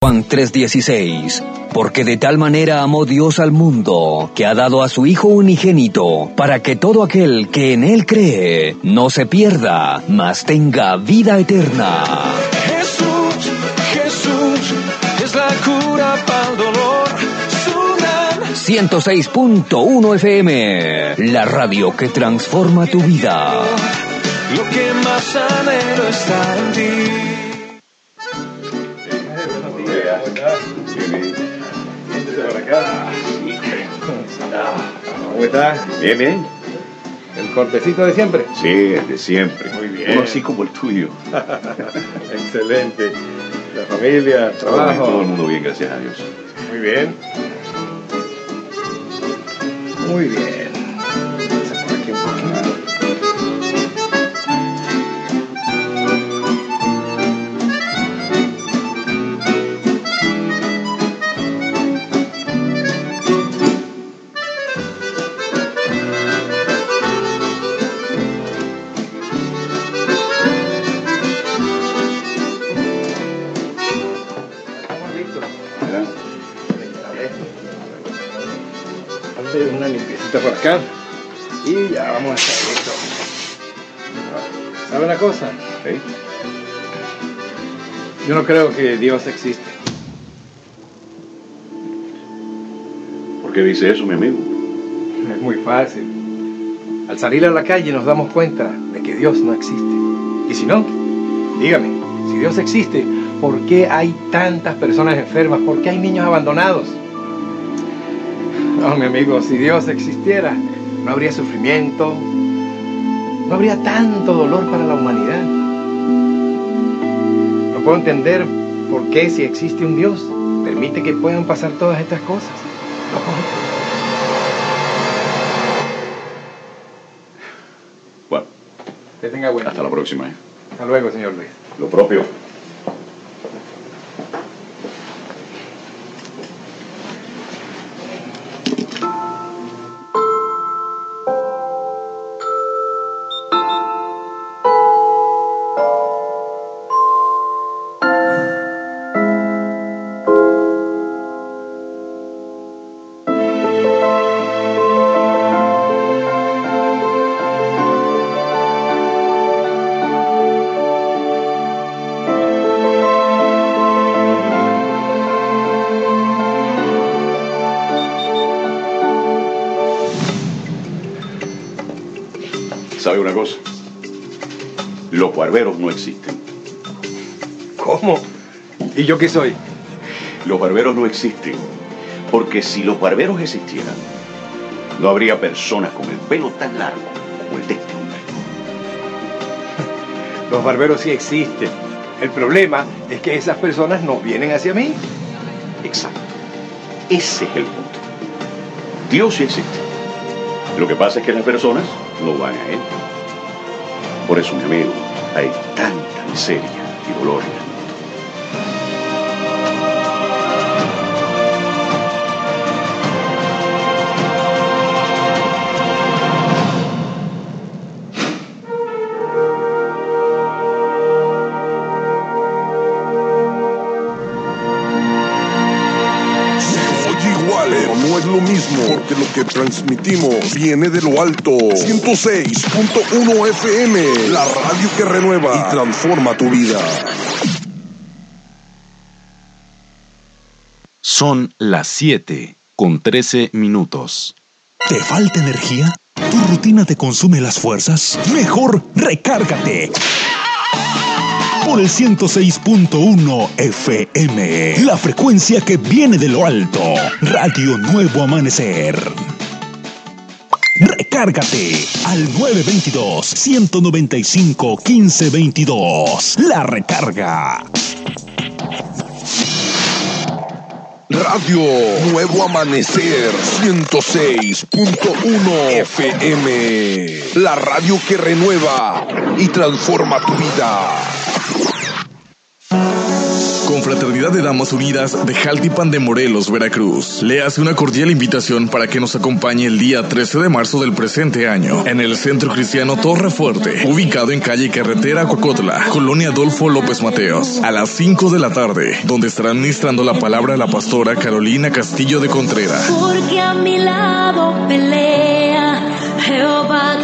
Juan 3:16 Porque de tal manera amó Dios al mundo, que ha dado a su Hijo unigénito, para que todo aquel que en Él cree no se pierda, mas tenga vida eterna. Jesús, Jesús, es la cura para el dolor. 106.1 FM, la radio que transforma tu vida. Lo que más anhelo está en ti. ¿Cómo estás? Bien, bien. ¿El cortecito de siempre? Sí, es de siempre. Muy bien. Uno así como el tuyo. Excelente. La familia, el Todo, trabajo. todo el mundo bien, gracias a Dios. Muy bien. Muy bien. Por acá. Y ya vamos a estar listos. ¿Sabe una cosa? ¿Sí? Yo no creo que Dios existe. ¿Por qué dice eso, mi amigo? Es muy fácil. Al salir a la calle nos damos cuenta de que Dios no existe. Y si no, dígame, si Dios existe, ¿por qué hay tantas personas enfermas? ¿Por qué hay niños abandonados? No, mi amigo, si Dios existiera, no habría sufrimiento, no habría tanto dolor para la humanidad. No puedo entender por qué si existe un Dios, permite que puedan pasar todas estas cosas. No puedo. Bueno, Que tenga buen hasta la próxima. ¿eh? Hasta luego, señor Luis. Lo propio. Barberos no existen. ¿Cómo? ¿Y yo qué soy? Los barberos no existen. Porque si los barberos existieran, no habría personas con el pelo tan largo como el de este hombre. Los barberos sí existen. El problema es que esas personas no vienen hacia mí. Exacto. Ese es el punto. Dios sí existe. Lo que pasa es que las personas no van a Él. Por eso, mi amigo, hay tanta miseria y dolor que transmitimos viene de lo alto. 106.1 FM, la radio que renueva y transforma tu vida. Son las 7 con 13 minutos. ¿Te falta energía? ¿Tu rutina te consume las fuerzas? Mejor recárgate. Por el 106.1 FM, la frecuencia que viene de lo alto. Radio Nuevo Amanecer. Recárgate al 922-195-1522. La recarga. Radio Nuevo Amanecer 106.1 FM, la radio que renueva y transforma tu vida. Confraternidad de Damas Unidas de Jaltipan de Morelos, Veracruz. Le hace una cordial invitación para que nos acompañe el día 13 de marzo del presente año en el Centro Cristiano Torre Fuerte, ubicado en calle Carretera Cocotla, Colonia Adolfo López Mateos, a las 5 de la tarde, donde estará administrando la palabra la pastora Carolina Castillo de Contreras. Porque a mi lado pelea Jehová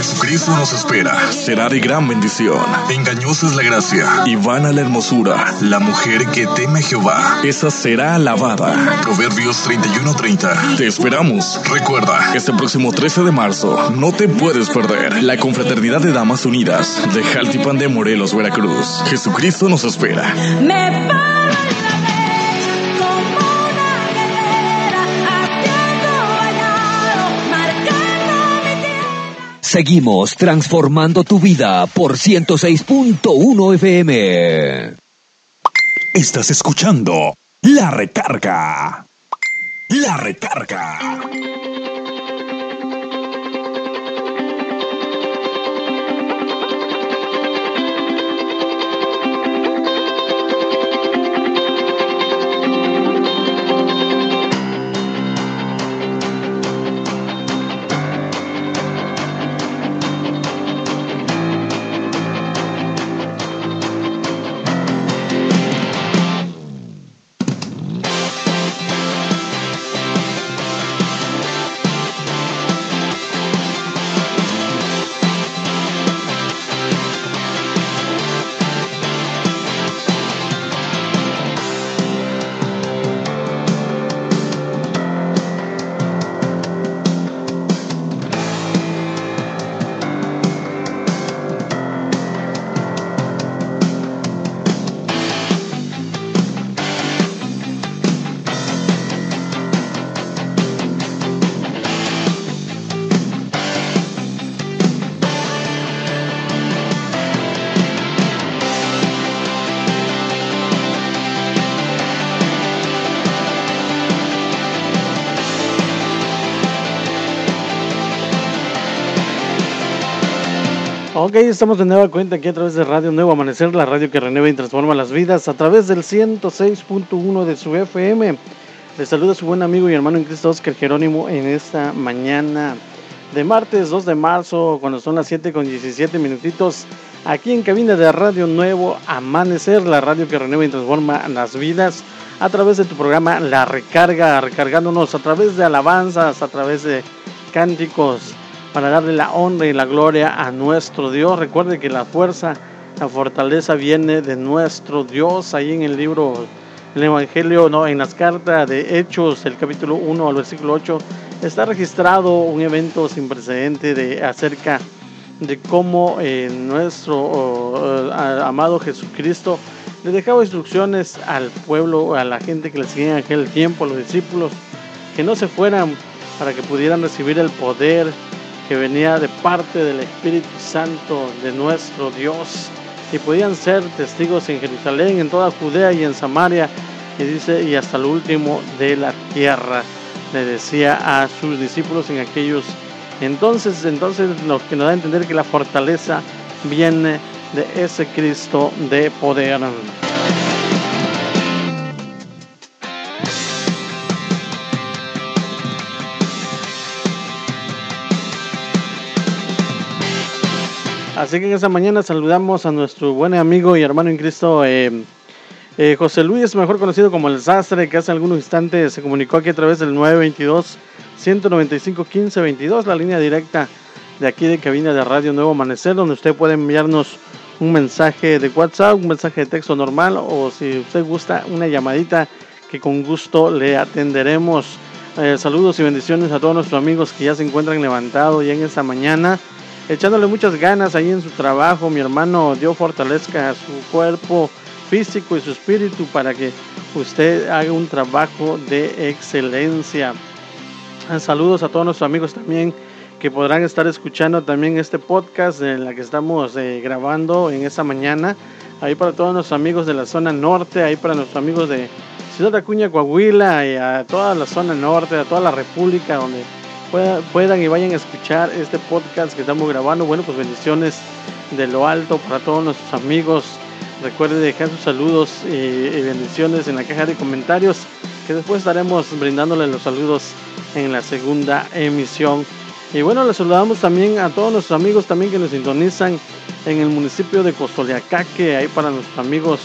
Jesucristo nos espera. Será de gran bendición. Engañosa es la gracia y vana la hermosura. La mujer que teme a Jehová, esa será alabada. Proverbios 31:30. Te esperamos. Recuerda, este próximo 13 de marzo no te puedes perder la confraternidad de Damas Unidas de Jaltipan de Morelos, Veracruz. Jesucristo nos espera. Me Seguimos transformando tu vida por 106.1 FM. Estás escuchando La Recarga. La Recarga. Ok, estamos de nueva cuenta aquí a través de Radio Nuevo Amanecer, la radio que renueva y transforma las vidas a través del 106.1 de su FM. Les saluda su buen amigo y hermano en Cristo Oscar Jerónimo en esta mañana de martes 2 de marzo, cuando son las 7 con 17 minutitos, aquí en cabina de Radio Nuevo Amanecer, la radio que renueva y transforma las vidas a través de tu programa La Recarga, recargándonos a través de alabanzas, a través de cánticos para darle la honra y la gloria a nuestro Dios. Recuerde que la fuerza, la fortaleza viene de nuestro Dios. Ahí en el libro, el Evangelio, no, en las cartas de Hechos, el capítulo 1 al versículo 8, está registrado un evento sin precedente de acerca de cómo eh, nuestro amado Jesucristo le dejaba instrucciones al pueblo, a la gente que le seguía en aquel tiempo, a los discípulos, que no se fueran para que pudieran recibir el poder que venía de parte del Espíritu Santo de nuestro Dios y podían ser testigos en Jerusalén, en toda Judea y en Samaria y dice y hasta el último de la tierra le decía a sus discípulos en aquellos entonces entonces lo que nos da a entender que la fortaleza viene de ese Cristo de poder. Así que en esta mañana saludamos a nuestro buen amigo y hermano en Cristo, eh, eh, José Luis, mejor conocido como el Sastre, que hace algunos instantes se comunicó aquí a través del 922-195-1522, la línea directa de aquí de cabina de Radio Nuevo Amanecer, donde usted puede enviarnos un mensaje de WhatsApp, un mensaje de texto normal o si usted gusta una llamadita que con gusto le atenderemos. Eh, saludos y bendiciones a todos nuestros amigos que ya se encuentran levantados ya en esta mañana echándole muchas ganas ahí en su trabajo. Mi hermano Dios fortalezca su cuerpo físico y su espíritu para que usted haga un trabajo de excelencia. Saludos a todos nuestros amigos también que podrán estar escuchando también este podcast en la que estamos eh, grabando en esta mañana. Ahí para todos nuestros amigos de la zona norte, ahí para nuestros amigos de Ciudad Acuña, Coahuila, y a toda la zona norte, a toda la República, donde puedan y vayan a escuchar este podcast que estamos grabando. Bueno, pues bendiciones de lo alto para todos nuestros amigos Recuerde dejar sus saludos y, bendiciones en la caja de comentarios, que después estaremos brindándole los saludos en la segunda emisión. Y bueno, les saludamos también a todos nuestros amigos también que nos sintonizan en el municipio de Cozoleacaque, ahí para nuestros amigos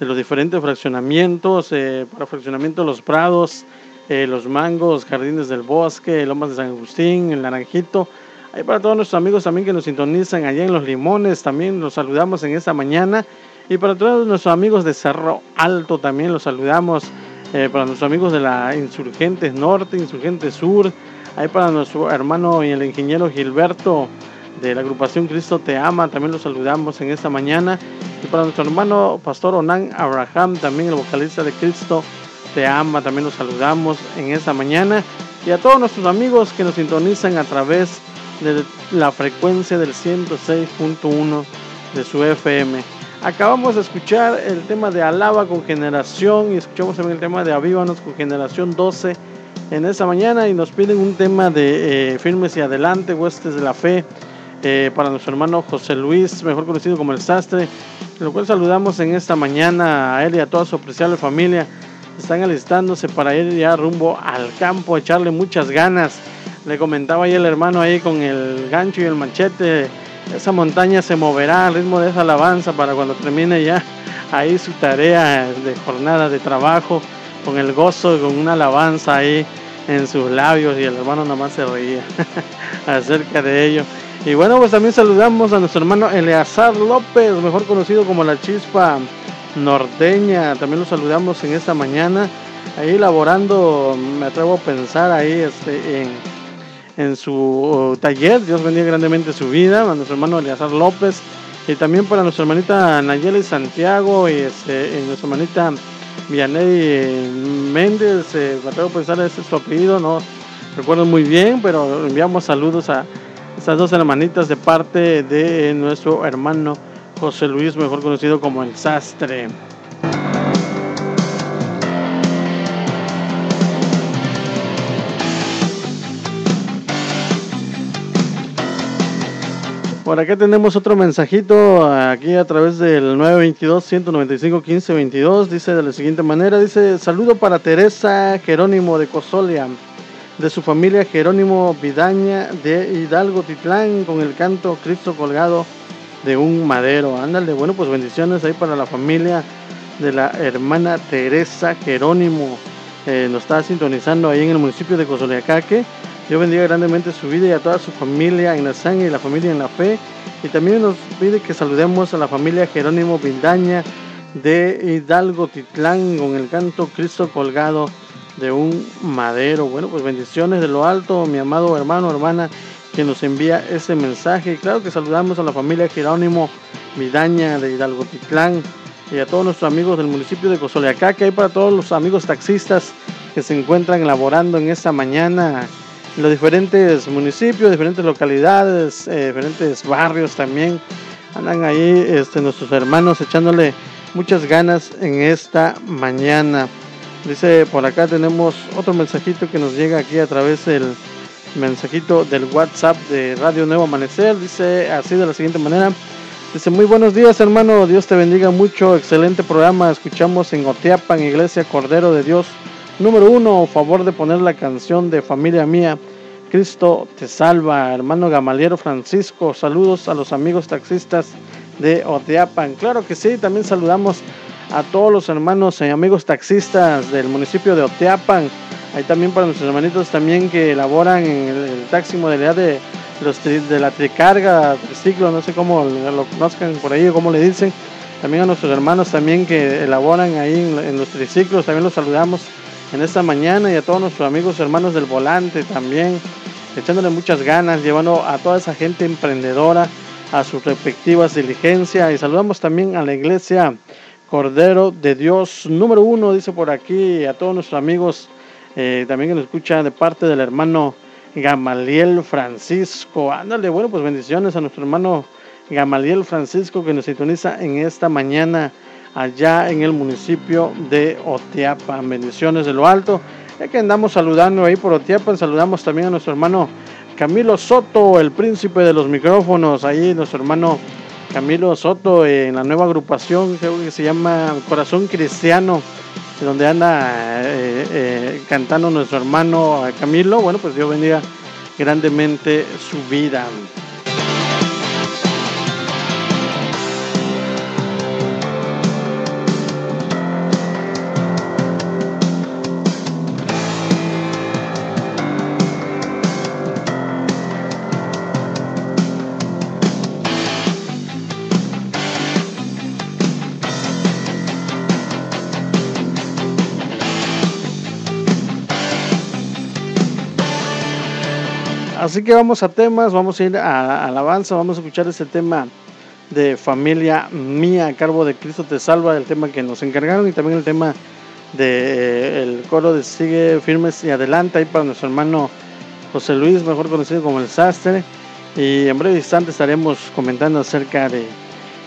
de los diferentes fraccionamientos, eh, para fraccionamiento de los Prados, eh, los Mangos, Jardines del Bosque, Lomas de San Agustín, el Naranjito. Ahí para todos nuestros amigos también que nos sintonizan allá en Los Limones, también los saludamos en esta mañana. Y para todos nuestros amigos de Cerro Alto también los saludamos. Eh, para nuestros amigos de la Insurgentes Norte, Insurgentes Sur. Ahí para nuestro hermano y el ingeniero Gilberto de la agrupación Cristo Te Ama, también los saludamos en esta mañana. Y para nuestro hermano Pastor Onan Abraham, también el vocalista de Cristo Te Ama, también los saludamos en esta mañana. Y a todos nuestros amigos que nos sintonizan a través de la frecuencia del 106.1 de su FM. Acabamos de escuchar el tema de Alaba con Generación y escuchamos también el tema de Avívanos con Generación 12 en esta mañana y nos piden un tema de eh, Firmes y Adelante, Huestes de la Fe, eh, para nuestro hermano José Luis, mejor conocido como el Sastre, lo cual saludamos en esta mañana a él y a toda su apreciable familia. Están alistándose para ir ya rumbo al campo, echarle muchas ganas. Le comentaba ahí el hermano ahí con el gancho y el machete esa montaña se moverá al ritmo de esa alabanza para cuando termine ya ahí su tarea de jornada de trabajo, con el gozo, con una alabanza ahí en sus labios y el hermano nada más se reía acerca de ello. Y bueno, pues también saludamos a nuestro hermano Eleazar López, mejor conocido como la chispa norteña. También lo saludamos en esta mañana, ahí laborando, me atrevo a pensar ahí este, en en su uh, taller. Dios bendiga grandemente su vida. A nuestro hermano Eleazar López. Y también para nuestra hermanita Nayeli Santiago y, este, nuestra hermanita Vianey Méndez. Eh, a pensar, ese es su apellido, no recuerdo muy bien, pero enviamos saludos a estas dos hermanitas de parte de nuestro hermano José Luis, mejor conocido como el Sastre. Por acá tenemos otro mensajito aquí a través del 922-195-1522. Dice de la siguiente manera, dice, saludo para Teresa Jerónimo de Cosolia, de su familia Jerónimo Vidaña de Hidalgo Titlán, con el canto Cristo colgado de un madero. Ándale, bueno, pues bendiciones ahí para la familia de la hermana Teresa Jerónimo. Eh, nos está sintonizando ahí en el municipio de Cosoleacaque. Dios bendiga grandemente su vida y a toda su familia en la sangre y la familia en la fe. Y también nos pide que saludemos a la familia Jerónimo Vindaña de Hidalgo Titlán con el canto Cristo colgado de un madero. Bueno, pues bendiciones de lo alto, mi amado hermano, hermana, que nos envía ese mensaje. Claro que saludamos a la familia Jerónimo Vidaña de Hidalgo Titlán y a todos nuestros amigos del municipio de Cozoleacaque y para todos los amigos taxistas que se encuentran laborando en esta mañana los diferentes municipios, diferentes localidades, eh, diferentes barrios también. Andan ahí este, nuestros hermanos echándole muchas ganas en esta mañana. Dice por acá tenemos otro mensajito que nos llega aquí a través del mensajito del WhatsApp de Radio Nuevo Amanecer. Dice así de la siguiente manera. Dice muy buenos días hermano, Dios te bendiga mucho, excelente programa. Escuchamos en Oteapan, Iglesia Cordero de Dios Número uno, favor de poner la canción de Familia Mía. Cristo te salva, hermano Gamaliero Francisco. Saludos a los amigos taxistas de Oteapan. Claro que sí, también saludamos a todos los hermanos y amigos taxistas del municipio de Oteapan. Hay también para nuestros hermanitos también que elaboran en el, taxi modalidad de, los de la tricarga, triciclo, no sé cómo lo conozcan por ahí, cómo le dicen. También a nuestros hermanos también que elaboran ahí en, en los triciclos, también los saludamos en esta mañana y a todos nuestros amigos hermanos del volante también, echándole muchas ganas, llevando a toda esa gente emprendedora a sus respectivas diligencias y saludamos también a la iglesia Cordero de Dios número uno, dice por aquí, a todos nuestros amigos eh, también que nos escuchan de parte del hermano Gamaliel Francisco. Ándale, bueno, pues bendiciones a nuestro hermano Gamaliel Francisco que nos sintoniza en esta mañana allá en el municipio de Otiapan. Bendiciones de lo alto. Ya que andamos saludando ahí por Otiapan, saludamos también a nuestro hermano Camilo Soto, el príncipe de los micrófonos. Ahí nuestro hermano Camilo Soto en la nueva agrupación que se llama Corazón Cristiano, donde anda eh, eh, cantando nuestro hermano Camilo. Bueno, pues Dios bendiga grandemente su vida. Así que vamos a temas, vamos a ir a, alabanza, vamos a escuchar este tema de familia mía, a cargo de Cristo te salva, el tema que nos encargaron y también el tema de eh, coro de Sigue firmes y adelante ahí para nuestro hermano José Luis, mejor conocido como el Sastre. Y en breve instante estaremos comentando acerca de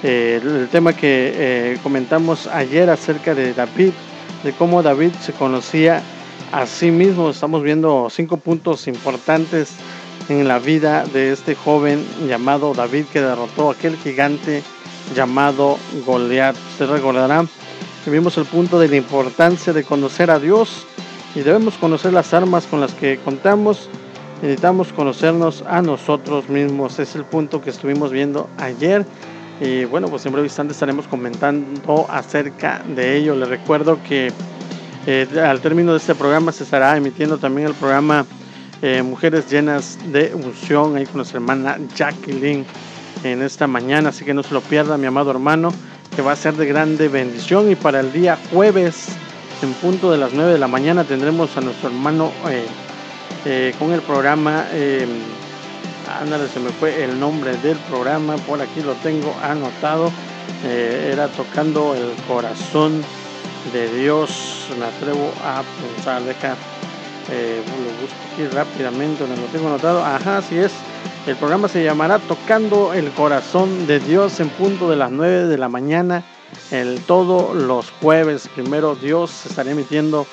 eh, el tema que eh, comentamos ayer acerca de David, de cómo David se conocía a sí mismo. Estamos viendo cinco puntos importantes en la vida de este joven llamado David que derrotó a aquel gigante llamado Goliat. Se recordará que vimos el punto de la importancia de conocer a Dios y debemos conocer las armas con las que contamos. Necesitamos conocernos a nosotros mismos. Es el punto que estuvimos viendo ayer. Y bueno, pues en breve instante estaremos comentando acerca de ello. Les recuerdo que eh, al término de este programa se estará emitiendo también el programa eh, mujeres llenas de unción ahí con nuestra hermana Jacqueline en esta mañana, así que no se lo pierda mi amado hermano, que va a ser de grande bendición. Y para el día jueves en punto de las 9 de la mañana tendremos a nuestro hermano eh, eh, con el programa, ándale, se me fue el nombre del programa, por aquí lo tengo anotado, era tocando el corazón de Dios, me atrevo a pensar, deja eh, lo busco aquí rápidamente donde lo tengo anotado. Ajá, así es. El programa se llamará Tocando el Corazón de Dios en punto de las 9 de la mañana. El todos los jueves. Primero Dios estará emitiendo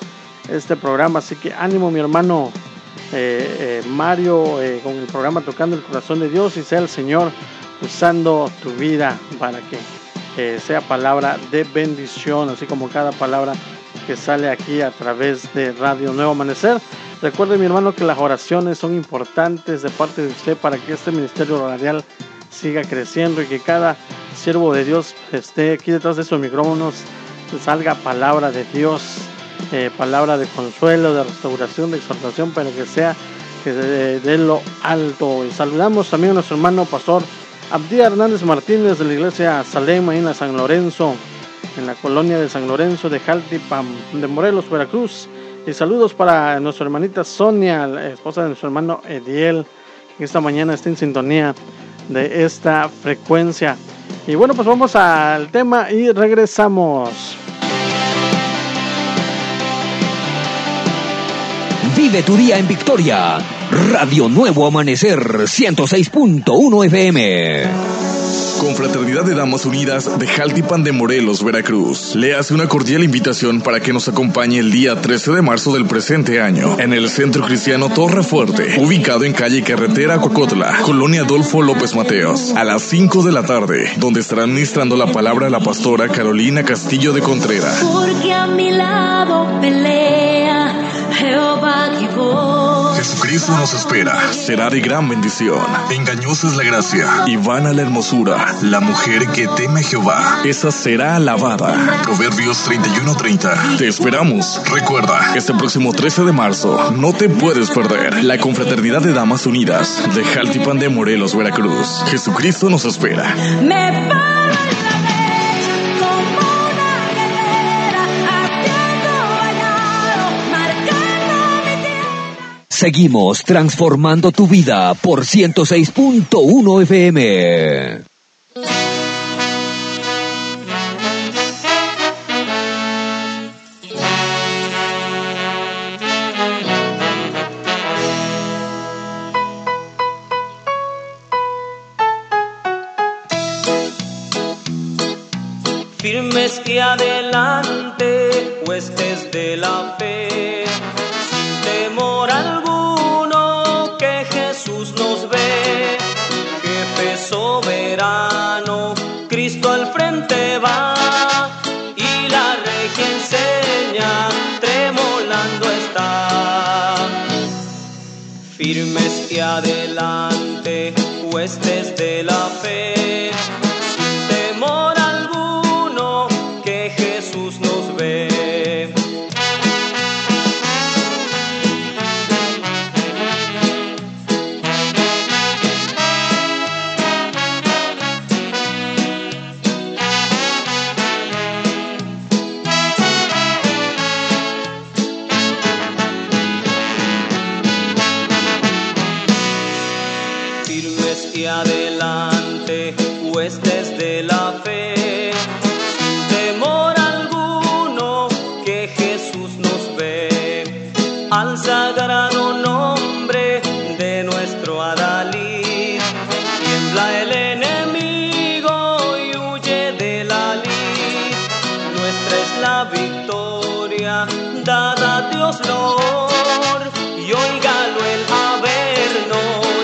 este programa. Así que ánimo mi hermano eh, eh, Mario eh, con el programa Tocando el Corazón de Dios y sea el Señor usando tu vida para que sea palabra de bendición, así como cada palabra que sale aquí a través de Radio Nuevo Amanecer. Recuerde mi hermano que las oraciones son importantes de parte de usted para que este ministerio radial siga creciendo y que cada siervo de Dios esté aquí detrás de esos micrófonos, salga palabra de Dios, eh, palabra de consuelo, de restauración, de exaltación, para que sea de, de, lo alto. Y saludamos también a nuestro hermano pastor Abdí Hernández Martínez de la iglesia Salem, ahí en San Lorenzo en la colonia de San Lorenzo de Jaltipam, de Morelos, Veracruz. Y saludos para nuestra hermanita Sonia, la esposa de nuestro hermano Ediel, que esta mañana está en sintonía de esta frecuencia. Y bueno, pues vamos al tema y regresamos. Vive tu día en Victoria. Radio Nuevo Amanecer 106.1 FM. Confraternidad de Damas Unidas de Jaltipan de Morelos, Veracruz, le hace una cordial invitación para que nos acompañe el día 13 de marzo del presente año en el Centro Cristiano Torre Fuerte, ubicado en calle Carretera Cocotla, Colonia Adolfo López Mateos, a las 5 de la tarde, donde estará ministrando la palabra la pastora Carolina Castillo de Contreras. Porque a mi lado pelea Jehová Jesucristo nos espera. Será de gran bendición. Engañosa es la gracia y vana la hermosura. La mujer que teme a Jehová, esa será alabada. Proverbios 31:30. Te esperamos. Recuerda, este próximo 13 de marzo no te puedes perder la confraternidad de Damas Unidas de Jaltipan de Morelos, Veracruz. Jesucristo nos espera. Me Seguimos transformando tu vida por 106.1 FM. Firmes que adelante, firmes y adelante, huestes de la fe, y oígalo el averno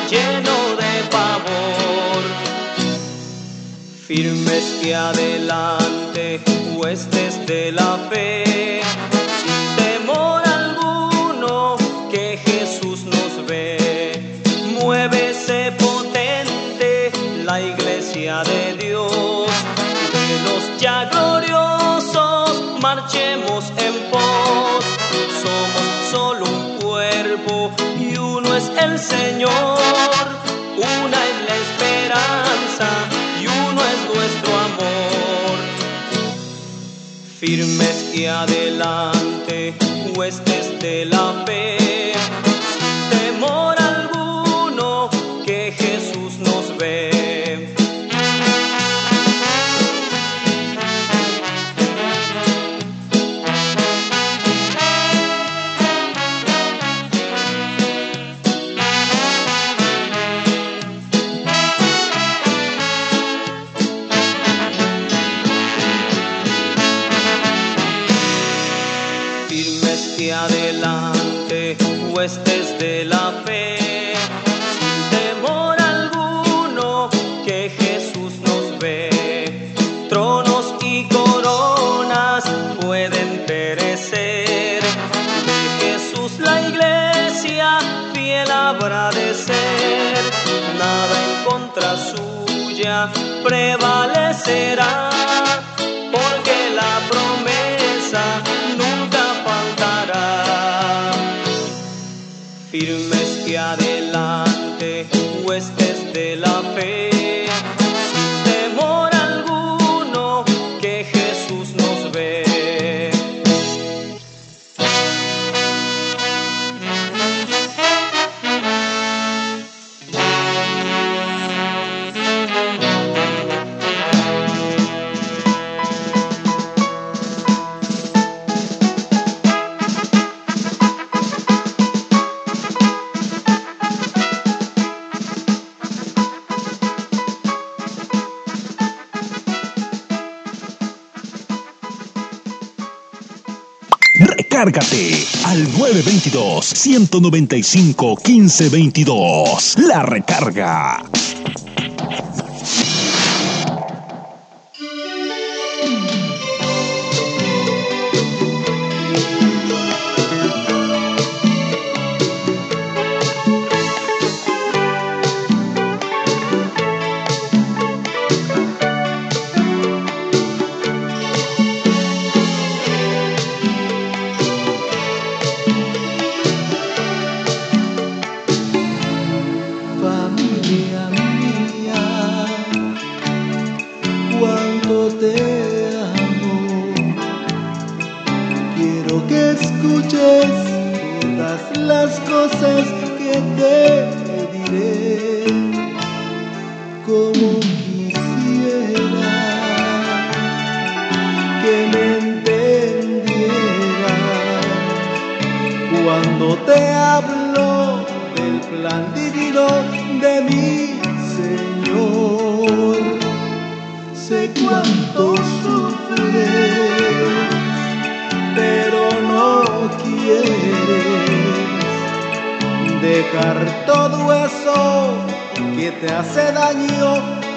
lleno de pavor. Firmes y adelante, huestes de la fe, Señor, una es la esperanza y uno es nuestro amor. Firmes y adelante, huestes de prevalecerá, porque la promesa nunca faltará. Firmes y adelante, 922-195-1522. La recarga. Escuches todas las cosas que te diré, como quisiera que me entendieras cuando te hablo del plan divino de mi Señor. Sé cuánto sufres, dejar todo eso que te hace daño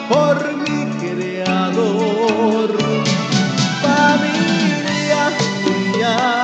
por mi creador. Familia mía,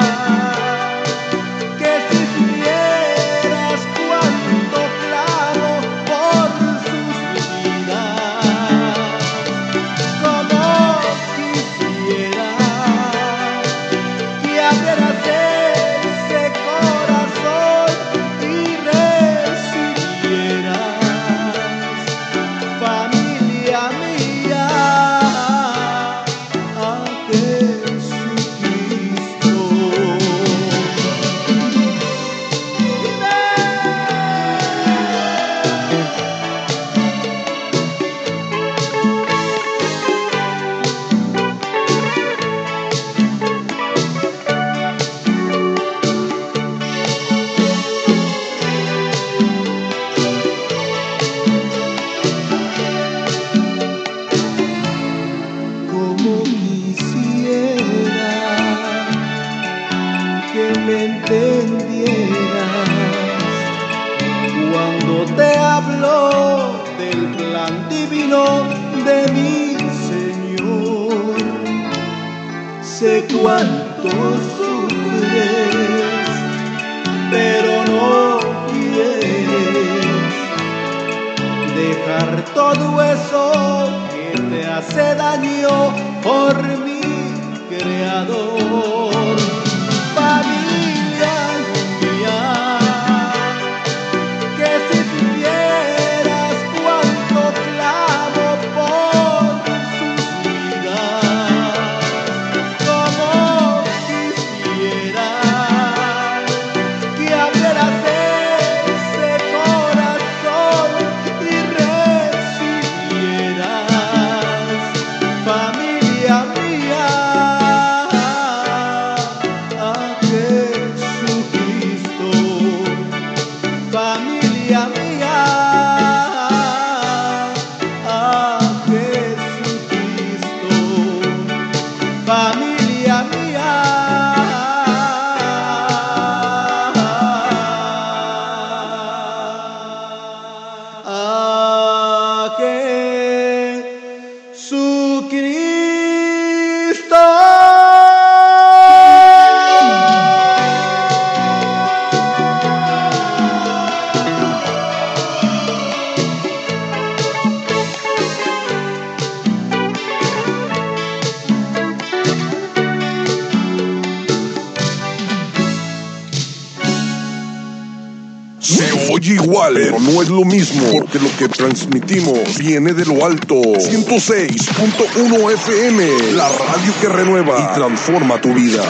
lo mismo, porque lo que transmitimos viene de lo alto. 106.1 FM, la radio que renueva y transforma tu vida.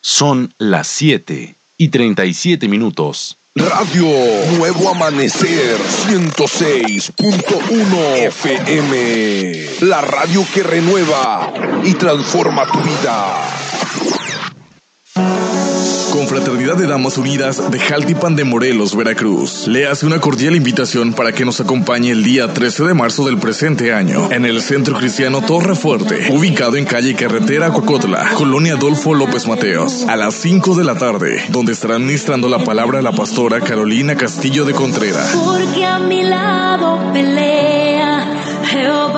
Son las 7 y 37 minutos. Radio Nuevo Amanecer 106.1 FM, la radio que renueva y transforma tu vida. Confraternidad de Damas Unidas de Jaltipan de Morelos, Veracruz, le hace una cordial invitación para que nos acompañe el día 13 de marzo del presente año en el Centro Cristiano Torre Fuerte, ubicado en calle Carretera Cocotla, Colonia Adolfo López Mateos, a las 5 de la tarde, donde estarán ministrando la palabra la pastora Carolina Castillo de Contreras. Porque a mi lado pelea Jehová.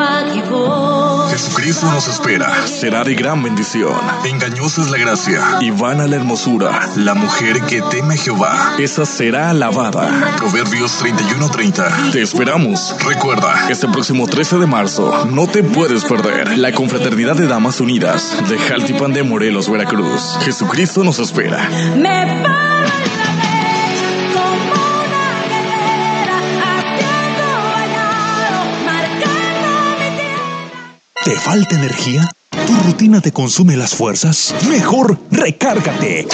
Jesucristo nos espera, será de gran bendición. Engañosa es la gracia y vana la hermosura. La mujer que teme a Jehová, esa será alabada. Proverbios 31:30. Te esperamos. Recuerda, este próximo 13 de marzo no te puedes perder la confraternidad de Damas Unidas de Jaltipan de Morelos, Veracruz. Jesucristo nos espera. Me ¿Te falta energía? ¿Tu rutina te consume las fuerzas? Mejor recárgate.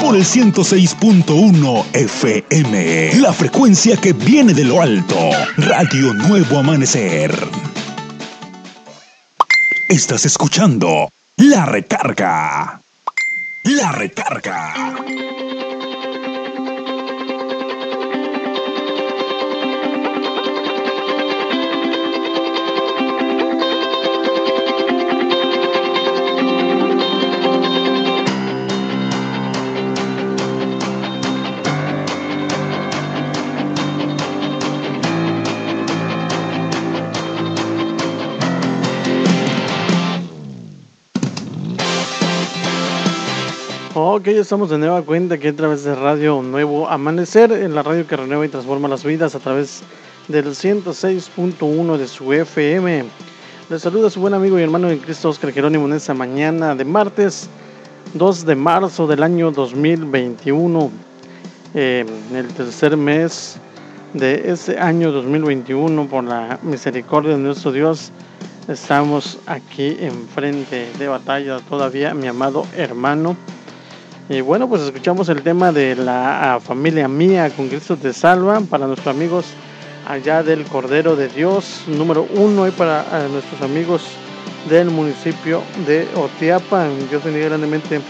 Por el 106.1 FM, la frecuencia que viene de lo alto. Radio Nuevo Amanecer. Estás escuchando La Recarga. La Recarga. Ok, estamos de nueva cuenta aquí a través de Radio Nuevo Amanecer, en la radio que renueva y transforma las vidas a través del 106.1 de su FM. Les saluda su buen amigo y hermano en Cristo Oscar Jerónimo en esta mañana de martes 2 de marzo del año 2021, eh, el tercer mes de este año 2021, por la misericordia de nuestro Dios, estamos aquí enfrente de batalla todavía, mi amado hermano. Y bueno, pues escuchamos el tema de la ah, familia mía con Cristo te salva para nuestros amigos allá del Cordero de Dios, número uno y para ah, nuestros amigos del municipio de Otiapa. Dios bendiga grandemente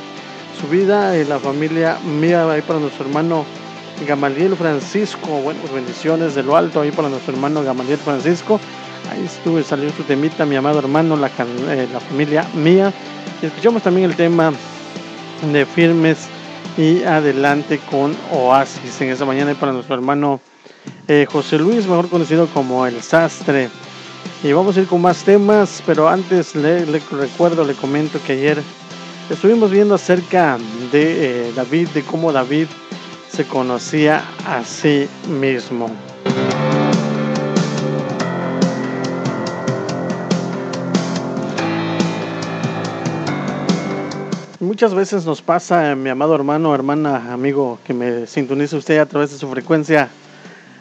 su vida y la familia mía ahí para nuestro hermano Gamaliel Francisco. Bueno, pues bendiciones de lo alto ahí para nuestro hermano Gamaliel Francisco ahí estuve, salió su temita, mi amado hermano, la, eh, la familia mía. Y escuchamos también el tema de Firmes y Adelante con Oasis en esa mañana y para nuestro hermano eh, José Luis, mejor conocido como El Sastre. Y vamos a ir con más temas, pero antes le, le recuerdo, le comento que ayer estuvimos viendo acerca de eh, David, de cómo David se conocía a sí mismo. Muchas veces nos pasa, mi amado hermano, hermana, amigo, que me sintoniza usted a través de su frecuencia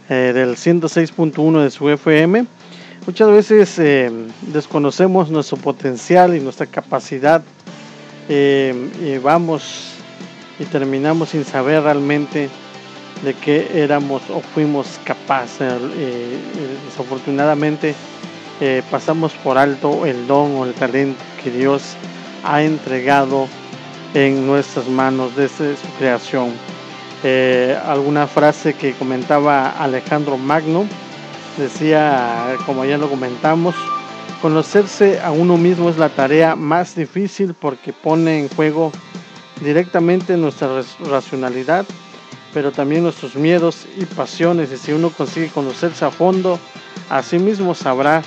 eh, del 106.1 de su FM. Muchas veces eh, desconocemos nuestro potencial y nuestra capacidad eh, y vamos y terminamos sin saber realmente de qué éramos o fuimos capaces. Desafortunadamente pasamos por alto el don o el talento que Dios ha entregado en nuestras manos desde su creación. Eh, alguna frase que comentaba Alejandro Magno decía, como ya lo comentamos, conocerse a uno mismo es la tarea más difícil porque pone en juego directamente nuestra racionalidad, pero también nuestros miedos y pasiones. Y si uno consigue conocerse a fondo, a sí mismo sabrá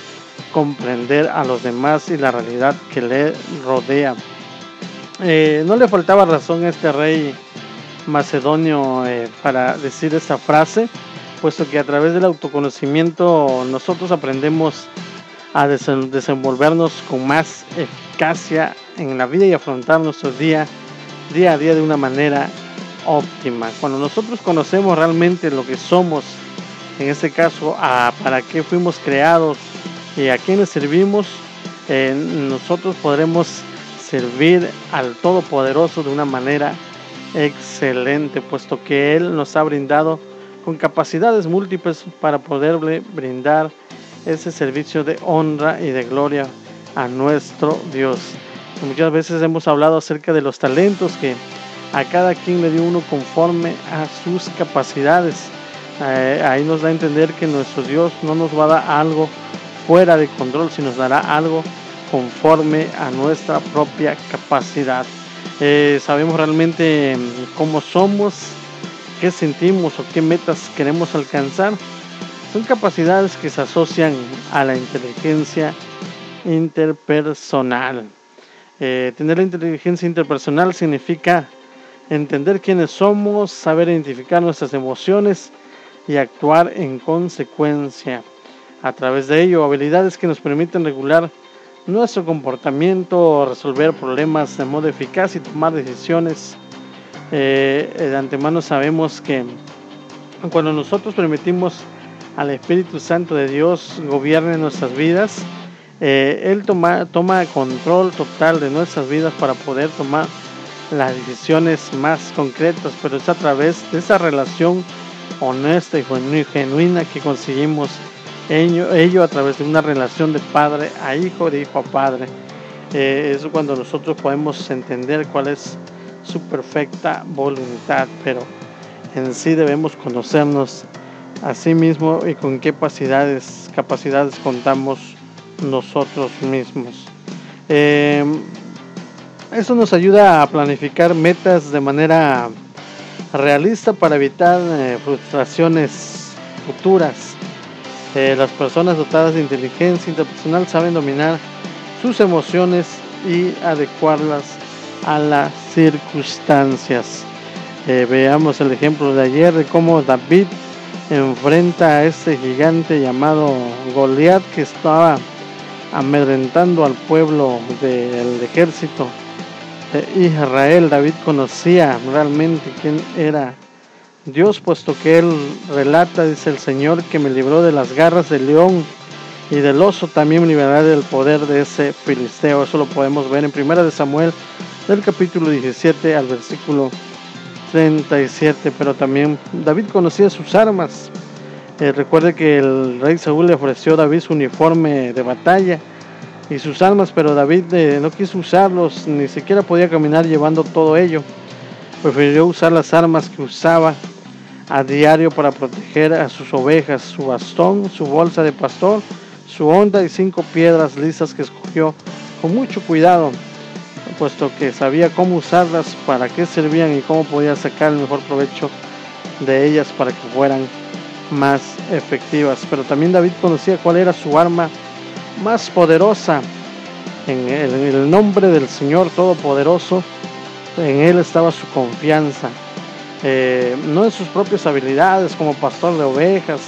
comprender a los demás y la realidad que le rodea. Eh, no le faltaba razón a este rey macedonio eh, para decir esta frase, puesto que a través del autoconocimiento nosotros aprendemos a desen- desenvolvernos con más eficacia en la vida y afrontar nuestro día, día a día de una manera óptima. Cuando nosotros conocemos realmente lo que somos, en este caso, a para qué fuimos creados y a quiénes servimos, eh, nosotros podremos servir al Todopoderoso de una manera excelente, puesto que Él nos ha brindado con capacidades múltiples para poderle brindar ese servicio de honra y de gloria a nuestro Dios. Muchas veces hemos hablado acerca de los talentos que a cada quien le dio uno conforme a sus capacidades. Eh, ahí nos da a entender que nuestro Dios no nos va a dar algo fuera de control, sino nos dará algo conforme a nuestra propia capacidad. Eh, sabemos realmente mm, cómo somos, qué sentimos o qué metas queremos alcanzar. Son capacidades que se asocian a la inteligencia interpersonal. Eh, tener la inteligencia interpersonal significa entender quiénes somos, saber identificar nuestras emociones y actuar en consecuencia. A través de ello, habilidades que nos permiten regular nuestro comportamiento, resolver problemas de modo eficaz y tomar decisiones. Eh, de antemano sabemos que cuando nosotros permitimos al Espíritu Santo de Dios gobierne nuestras vidas, eh, Él toma, toma control total de nuestras vidas para poder tomar las decisiones más concretas, pero es a través de esa relación honesta y genu- genuina que conseguimos ello, a través de una relación de padre a hijo, de hijo a padre. Eh, es cuando nosotros podemos entender cuál es su perfecta voluntad, pero en sí debemos conocernos a sí mismo y con qué capacidades, capacidades contamos nosotros mismos. Eh, eso nos ayuda a planificar metas de manera realista para evitar eh, frustraciones futuras. Eh, las personas dotadas de inteligencia interpersonal saben dominar sus emociones y adecuarlas a las circunstancias. Eh, veamos el ejemplo de ayer de cómo David enfrenta a este gigante llamado Goliat que estaba amedrentando al pueblo del ejército de Israel. David conocía realmente quién era Dios, puesto que él relata, dice el Señor, que me libró de las garras del león y del oso, también me librará del poder de ese filisteo. Eso lo podemos ver en Primera de Samuel, del capítulo 17 al versículo 37. Pero también David conocía sus armas. Eh, recuerde que el rey Saúl le ofreció a David su uniforme de batalla y sus armas, pero David eh, no quiso usarlos, ni siquiera podía caminar llevando todo ello. Prefirió usar las armas que usaba a diario para proteger a sus ovejas, su bastón, su bolsa de pastor, su onda y cinco piedras lisas que escogió con mucho cuidado, puesto que sabía cómo usarlas, para qué servían y cómo podía sacar el mejor provecho de ellas para que fueran más efectivas. Pero también David conocía cuál era su arma más poderosa. En el, en el nombre del Señor Todopoderoso, en Él estaba su confianza. Eh, no en sus propias habilidades como pastor de ovejas,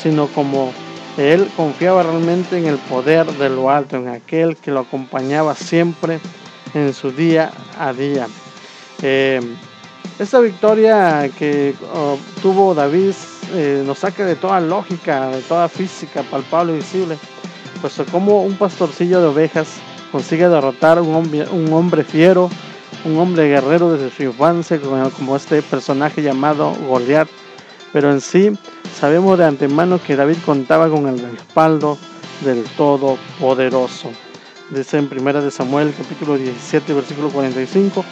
sino como él confiaba realmente en el poder de lo alto, en aquel que lo acompañaba siempre en su día a día. Eh, esta victoria que obtuvo David eh, nos saca de toda lógica, de toda física palpable y visible, pues como un pastorcillo de ovejas consigue derrotar un hombre, un hombre fiero, un hombre guerrero desde su infancia, como, este personaje llamado Goliat. Pero en sí sabemos de antemano que David contaba con el respaldo del Todopoderoso. Dice en 1 de Samuel capítulo 17 versículo 45,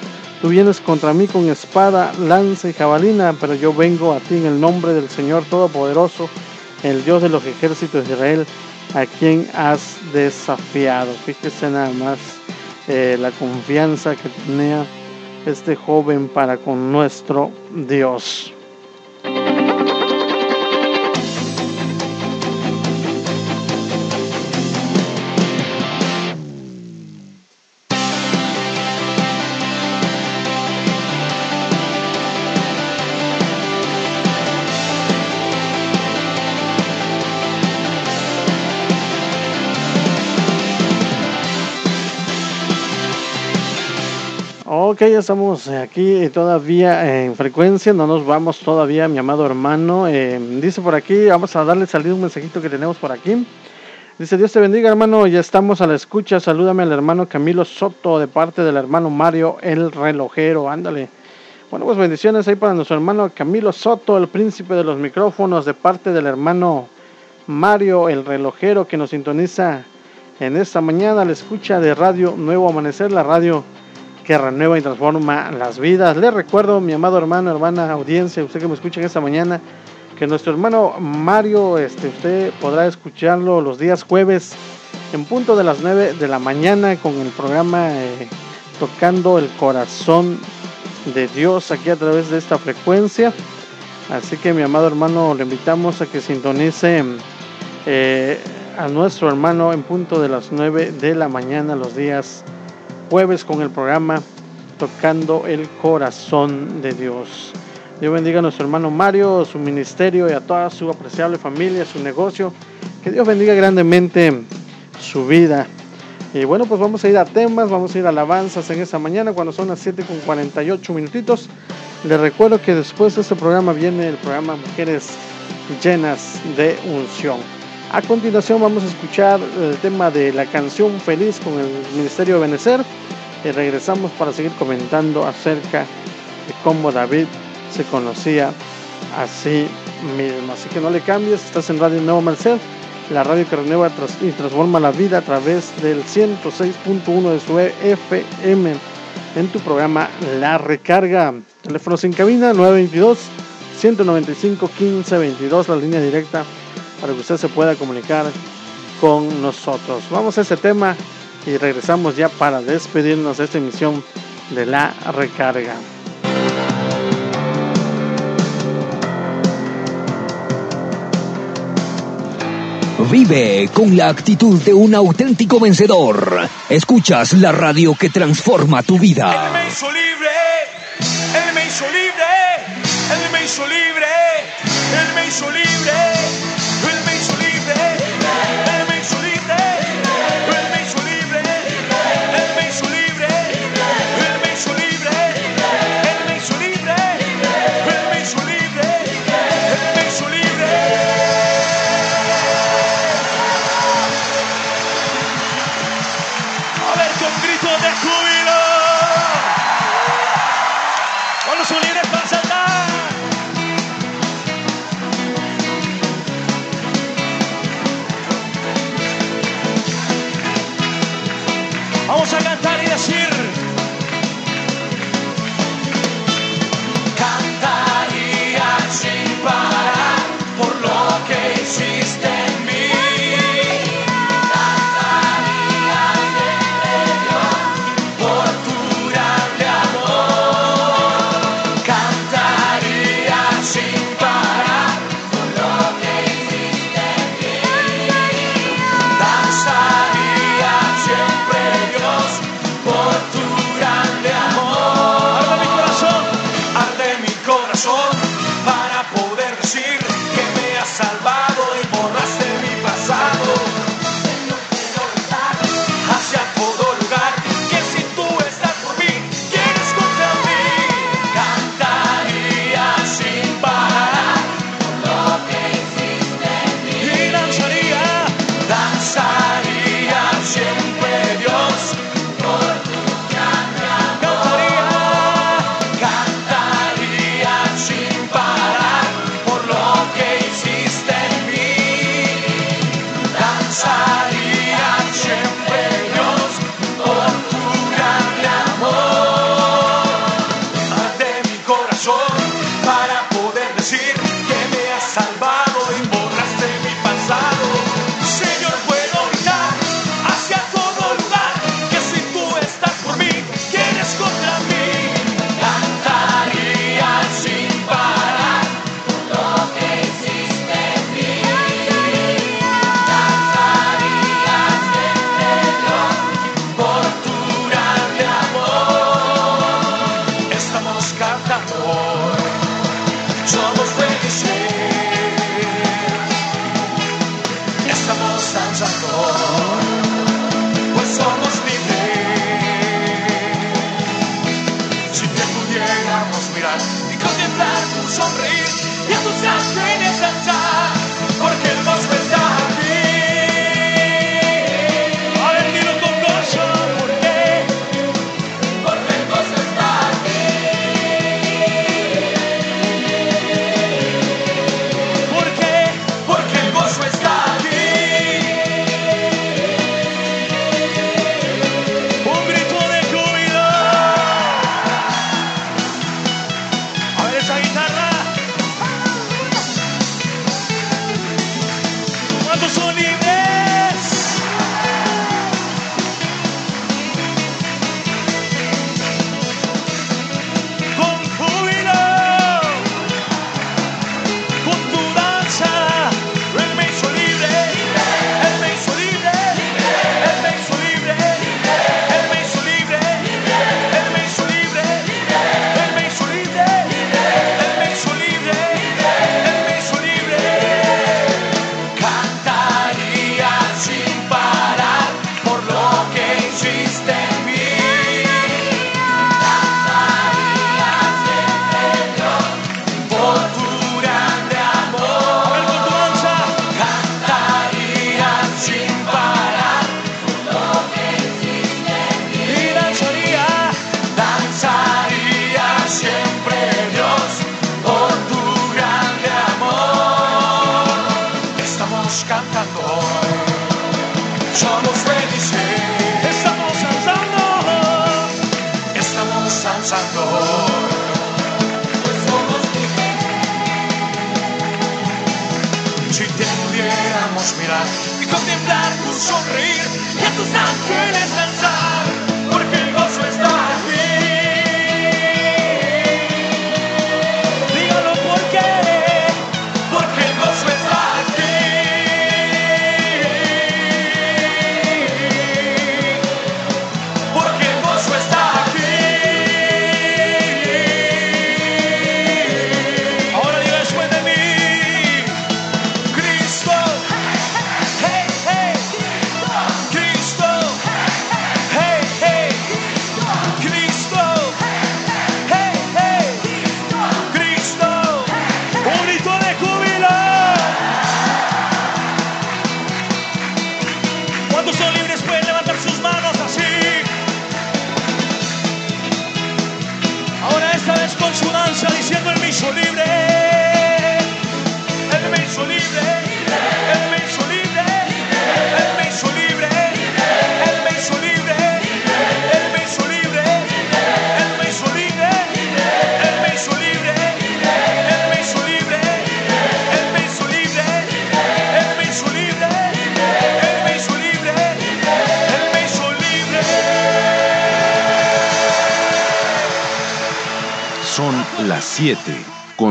tú vienes contra mí con espada, lanza y jabalina, pero yo vengo a ti en el nombre del Señor Todopoderoso, el Dios de los ejércitos de Israel, a quien has desafiado. Fíjese nada más eh, la confianza que tenía este joven para con nuestro Dios. Ok, ya estamos aquí todavía en frecuencia, no nos vamos todavía, mi amado hermano. Eh, dice por aquí, vamos a darle salir un mensajito que tenemos por aquí. Dice, Dios te bendiga hermano, ya estamos a la escucha, salúdame al hermano Camilo Soto de parte del hermano Mario el relojero, ándale. Bueno, pues bendiciones ahí para nuestro hermano Camilo Soto, el príncipe de los micrófonos, de parte del hermano Mario el relojero que nos sintoniza en esta mañana, la escucha de Radio Nuevo Amanecer, la radio que renueva y transforma las vidas. Les recuerdo, mi amado hermano, hermana, audiencia, usted que me escucha esta mañana, que nuestro hermano Mario, este, usted podrá escucharlo los días jueves en punto de las 9 de la mañana con el programa eh, Tocando el Corazón de Dios aquí a través de esta frecuencia. Así que mi amado hermano, le invitamos a que sintonice eh, a nuestro hermano en punto de las 9 de la mañana los días jueves con el programa Tocando el Corazón de Dios. Dios bendiga a nuestro hermano Mario, su ministerio y a toda su apreciable familia, su negocio. Que Dios bendiga grandemente su vida. Y bueno, pues vamos a ir a temas, vamos a ir a alabanzas en esta mañana cuando son las 7 con 48 minutitos. Les recuerdo que después de este programa viene el programa Mujeres Llenas de Unción. A continuación vamos a escuchar el tema de la canción Feliz con el Ministerio de Benecer y regresamos para seguir comentando acerca de cómo David se conocía a sí mismo. Así que no le cambies, estás en Radio Nuevo Merced, la radio que renueva y transforma la vida a través del 106.1 de su FM en tu programa La Recarga. Teléfonos en cabina 922 195 1522, la línea directa para que usted se pueda comunicar con nosotros. Vamos a ese tema y regresamos ya para despedirnos de esta emisión de la recarga. Vive con la actitud de un auténtico vencedor. Escuchas la radio que transforma tu vida. Él me hizo libre, Él me hizo libre, Él me hizo libre, Él me hizo libre,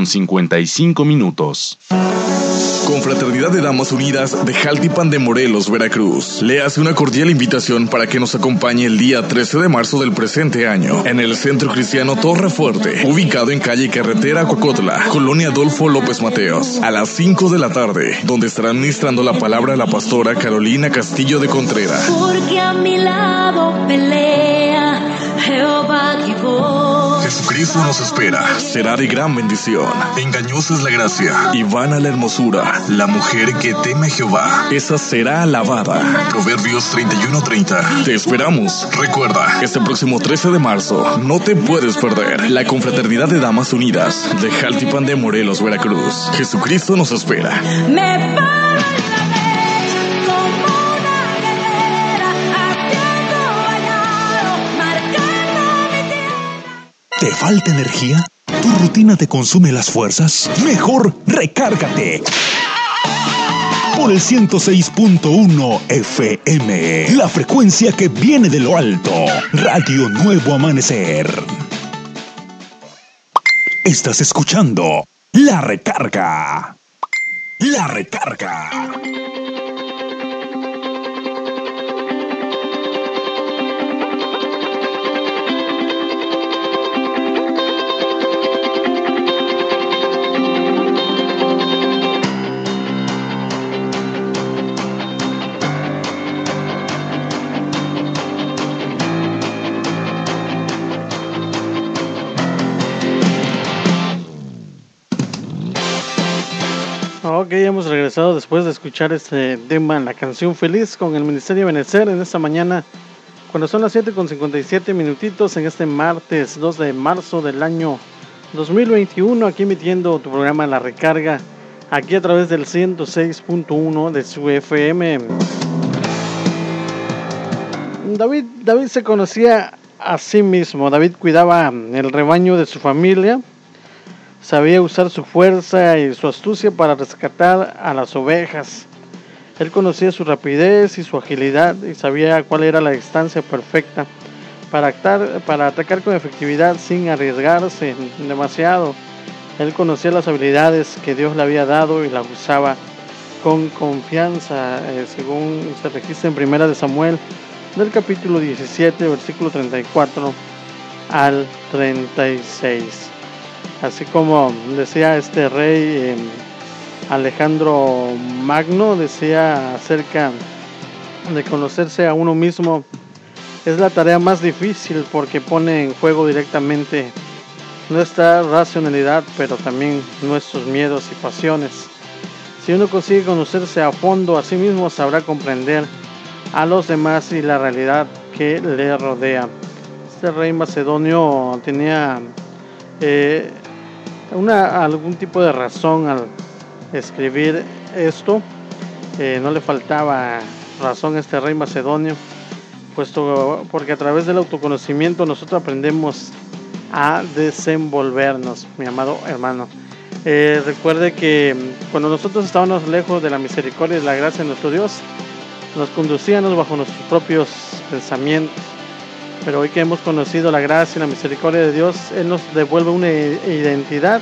55 minutos. Confraternidad de Damas Unidas de Jaltipan de Morelos, Veracruz. Le hace una cordial invitación para que nos acompañe el día 13 de marzo del presente año en el Centro Cristiano Torre Fuerte, ubicado en calle Carretera Cocotla, Colonia Adolfo López Mateos, a las 5 de la tarde, donde estará ministrando la palabra la pastora Carolina Castillo de Contreras. Porque a mi lado pelea Jehová. Jesucristo nos espera, será de gran bendición. Engañosa es la gracia y vana la hermosura. La mujer que teme a Jehová, esa será alabada. Proverbios 31:30. Te esperamos. Recuerda, este próximo 13 de marzo no te puedes perder la confraternidad de Damas Unidas de Jaltipan de Morelos, Veracruz. Jesucristo nos espera. Me ¿Te falta energía? ¿Tu rutina te consume las fuerzas? Mejor recárgate. Por el 106.1 FM, la frecuencia que viene de lo alto. Radio Nuevo Amanecer. Estás escuchando La Recarga. La Recarga. Ok, hemos regresado después de escuchar este tema, la canción Feliz con el Ministerio de Benecer en esta mañana, cuando son las 7 con 57 minutitos en este martes 2 de marzo del año 2021, aquí emitiendo tu programa La Recarga, aquí a través del 106.1 de su FM. David, David se conocía a sí mismo, David cuidaba el rebaño de su familia, sabía usar su fuerza y su astucia para rescatar a las ovejas. Él conocía su rapidez y su agilidad y sabía cuál era la distancia perfecta para, para atacar con efectividad sin arriesgarse demasiado. Él conocía las habilidades que Dios le había dado y las usaba con confianza, eh, según se registra en Primera de Samuel, del capítulo 17, versículo 34 al 36 así como decía este rey eh, Alejandro Magno, decía acerca de conocerse a uno mismo, es la tarea más difícil porque pone en juego directamente nuestra racionalidad, pero también nuestros miedos y pasiones. Si uno consigue conocerse a fondo a sí mismo, sabrá comprender a los demás y la realidad que le rodea. Este rey macedonio tenía eh, una, algún tipo de razón al escribir esto. Eh, no le faltaba razón a este rey macedonio, puesto porque a través del autoconocimiento nosotros aprendemos a desenvolvernos, mi amado hermano. Eh, recuerde que cuando nosotros estábamos lejos de la misericordia y de la gracia de nuestro Dios, nos conducíamos bajo nuestros propios pensamientos. Pero hoy que hemos conocido la gracia y la misericordia de Dios, Él nos devuelve una identidad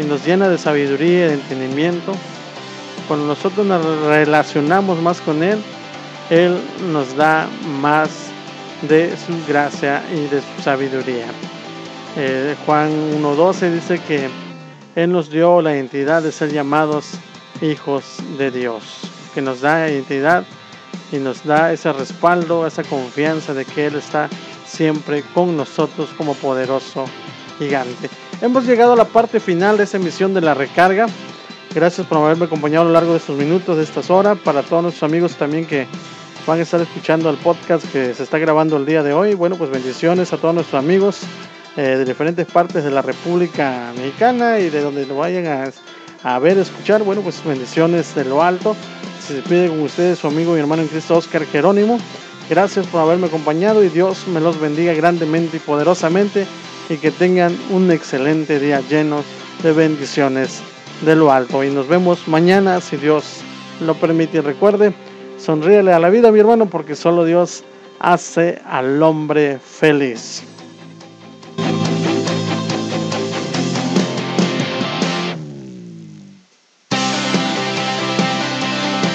y nos llena de sabiduría y de entendimiento. Cuando nosotros nos relacionamos más con Él, Él nos da más de su gracia y de su sabiduría. Eh, Juan 1.12 dice que Él nos dio la identidad de ser llamados hijos de Dios, que nos da identidad y nos da ese respaldo, esa confianza de que Él está siempre con nosotros como poderoso gigante. Hemos llegado a la parte final de esa emisión de la recarga. Gracias por haberme acompañado a lo largo de estos minutos, de estas horas. Para todos nuestros amigos también que van a estar escuchando el podcast que se está grabando el día de hoy. Bueno, pues bendiciones a todos nuestros amigos eh, de diferentes partes de la República Mexicana y de donde lo vayan a, a ver, escuchar. Bueno, pues bendiciones de lo alto. Se despide con ustedes su amigo y hermano en Cristo Oscar Jerónimo. Gracias por haberme acompañado y Dios me los bendiga grandemente y poderosamente y que tengan un excelente día lleno de bendiciones de lo alto. Y nos vemos mañana si Dios lo permite. Y recuerde, sonríele a la vida, mi hermano, porque solo Dios hace al hombre feliz.